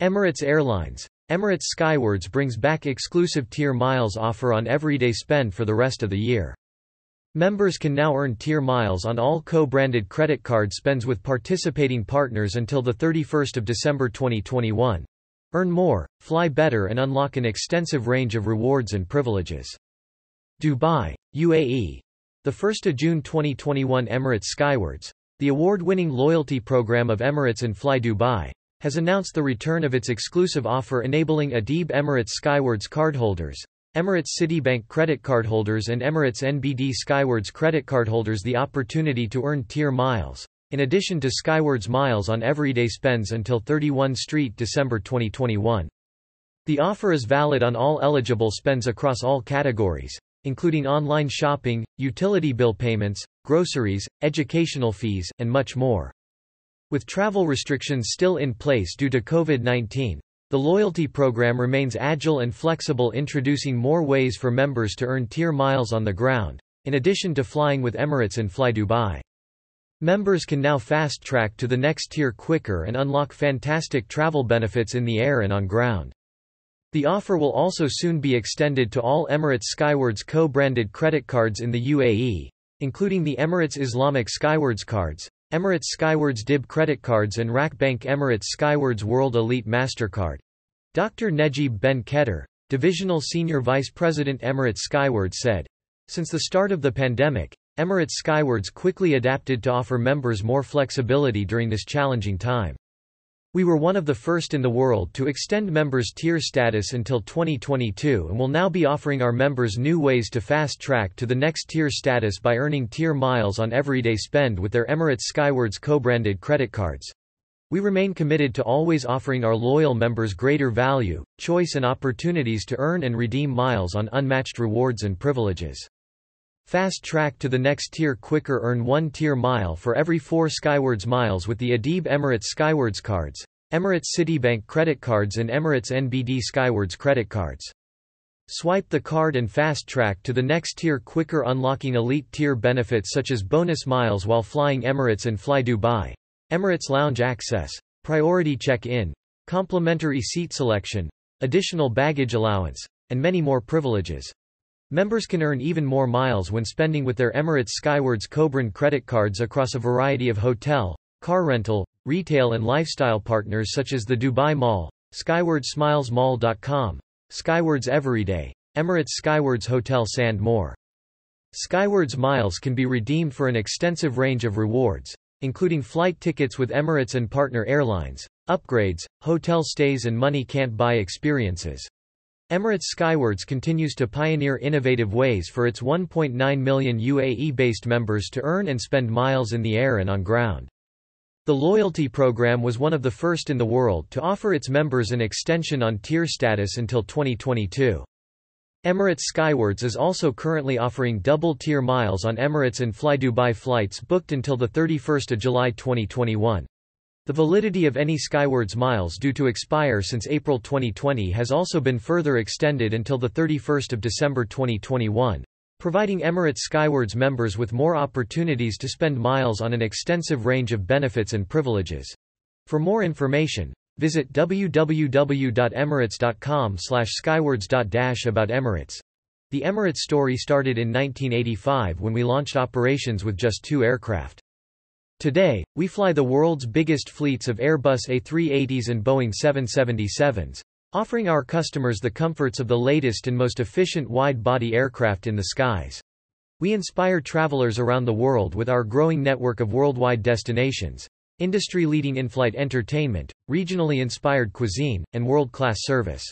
Emirates Airlines. Emirates Skywards brings back exclusive tier miles offer on everyday spend for the rest of the year. Members can now earn tier miles on all co-branded credit card spends with participating partners until 31 December 2021. Earn more, fly better and unlock an extensive range of rewards and privileges. Dubai, UAE. The 1st of June 2021 Emirates Skywards, the award-winning loyalty program of Emirates and Fly Dubai, has announced the return of its exclusive offer enabling Adib Emirates Skywards cardholders, Emirates Citibank credit card holders and Emirates NBD Skywards credit card holders the opportunity to earn tier miles, in addition to Skywards miles on everyday spends until 31 Street December 2021. The offer is valid on all eligible spends across all categories, including online shopping, utility bill payments, groceries, educational fees, and much more. With travel restrictions still in place due to COVID-19, the loyalty program remains agile and flexible introducing more ways for members to earn tier miles on the ground, in addition to flying with Emirates and Fly Dubai. Members can now fast-track to the next tier quicker and unlock fantastic travel benefits in the air and on ground. The offer will also soon be extended to all Emirates Skywards co-branded credit cards in the UAE, including the Emirates Islamic Skywards cards, Emirates Skywards DIB credit cards and Rakbank Emirates Skywards World Elite MasterCard. Dr. Nejib Ben Khedher, Divisional Senior Vice President Emirates Skywards said, Since the start of the pandemic, Emirates Skywards quickly adapted to offer members more flexibility during this challenging time. We were one of the first in the world to extend members' tier status until 2022 and will now be offering our members new ways to fast-track to the next tier status by earning tier miles on everyday spend with their Emirates Skywards co-branded credit cards. We remain committed to always offering our loyal members greater value, choice and opportunities to earn and redeem miles on unmatched rewards and privileges. Fast track to the next tier quicker earn one tier mile for every four Skywards miles with the Adib Emirates Skywards cards, Emirates Citibank credit cards and Emirates NBD Skywards credit cards. Swipe the card and fast track to the next tier quicker unlocking elite tier benefits such as bonus miles while flying Emirates and Fly Dubai, Emirates Lounge access, priority check-in, complimentary seat selection, additional baggage allowance, and many more privileges. Members can earn even more miles when spending with their Emirates Skywards co-brand credit cards across a variety of hotel, car rental, retail and lifestyle partners such as the Dubai Mall, SkywardsMilesMall.com, Skywards Everyday, Emirates Skywards Hotels and more. Skywards miles can be redeemed for an extensive range of rewards, including flight tickets with Emirates and partner airlines, upgrades, hotel stays and money can't buy experiences. Emirates Skywards continues to pioneer innovative ways for its 1.9 million UAE-based members to earn and spend miles in the air and on ground. The loyalty program was one of the first in the world to offer its members an extension on tier status until 2022. Emirates Skywards is also currently offering double-tier miles on Emirates and Fly Dubai flights booked until 31 July 2021. The validity of any Skywards miles due to expire since April 2020 has also been further extended until 31 December 2021, providing Emirates Skywards members with more opportunities to spend miles on an extensive range of benefits and privileges. For more information, visit www.emirates.com skywards. about Emirates. The Emirates story started in 1985 when we launched operations with just two aircraft. Today, we fly the world's biggest fleets of Airbus A380s and Boeing 777s, offering our customers the comforts of the latest and most efficient wide-body aircraft in the skies. We inspire travelers around the world with our growing network of worldwide destinations, industry-leading in-flight entertainment, regionally inspired cuisine, and world-class service.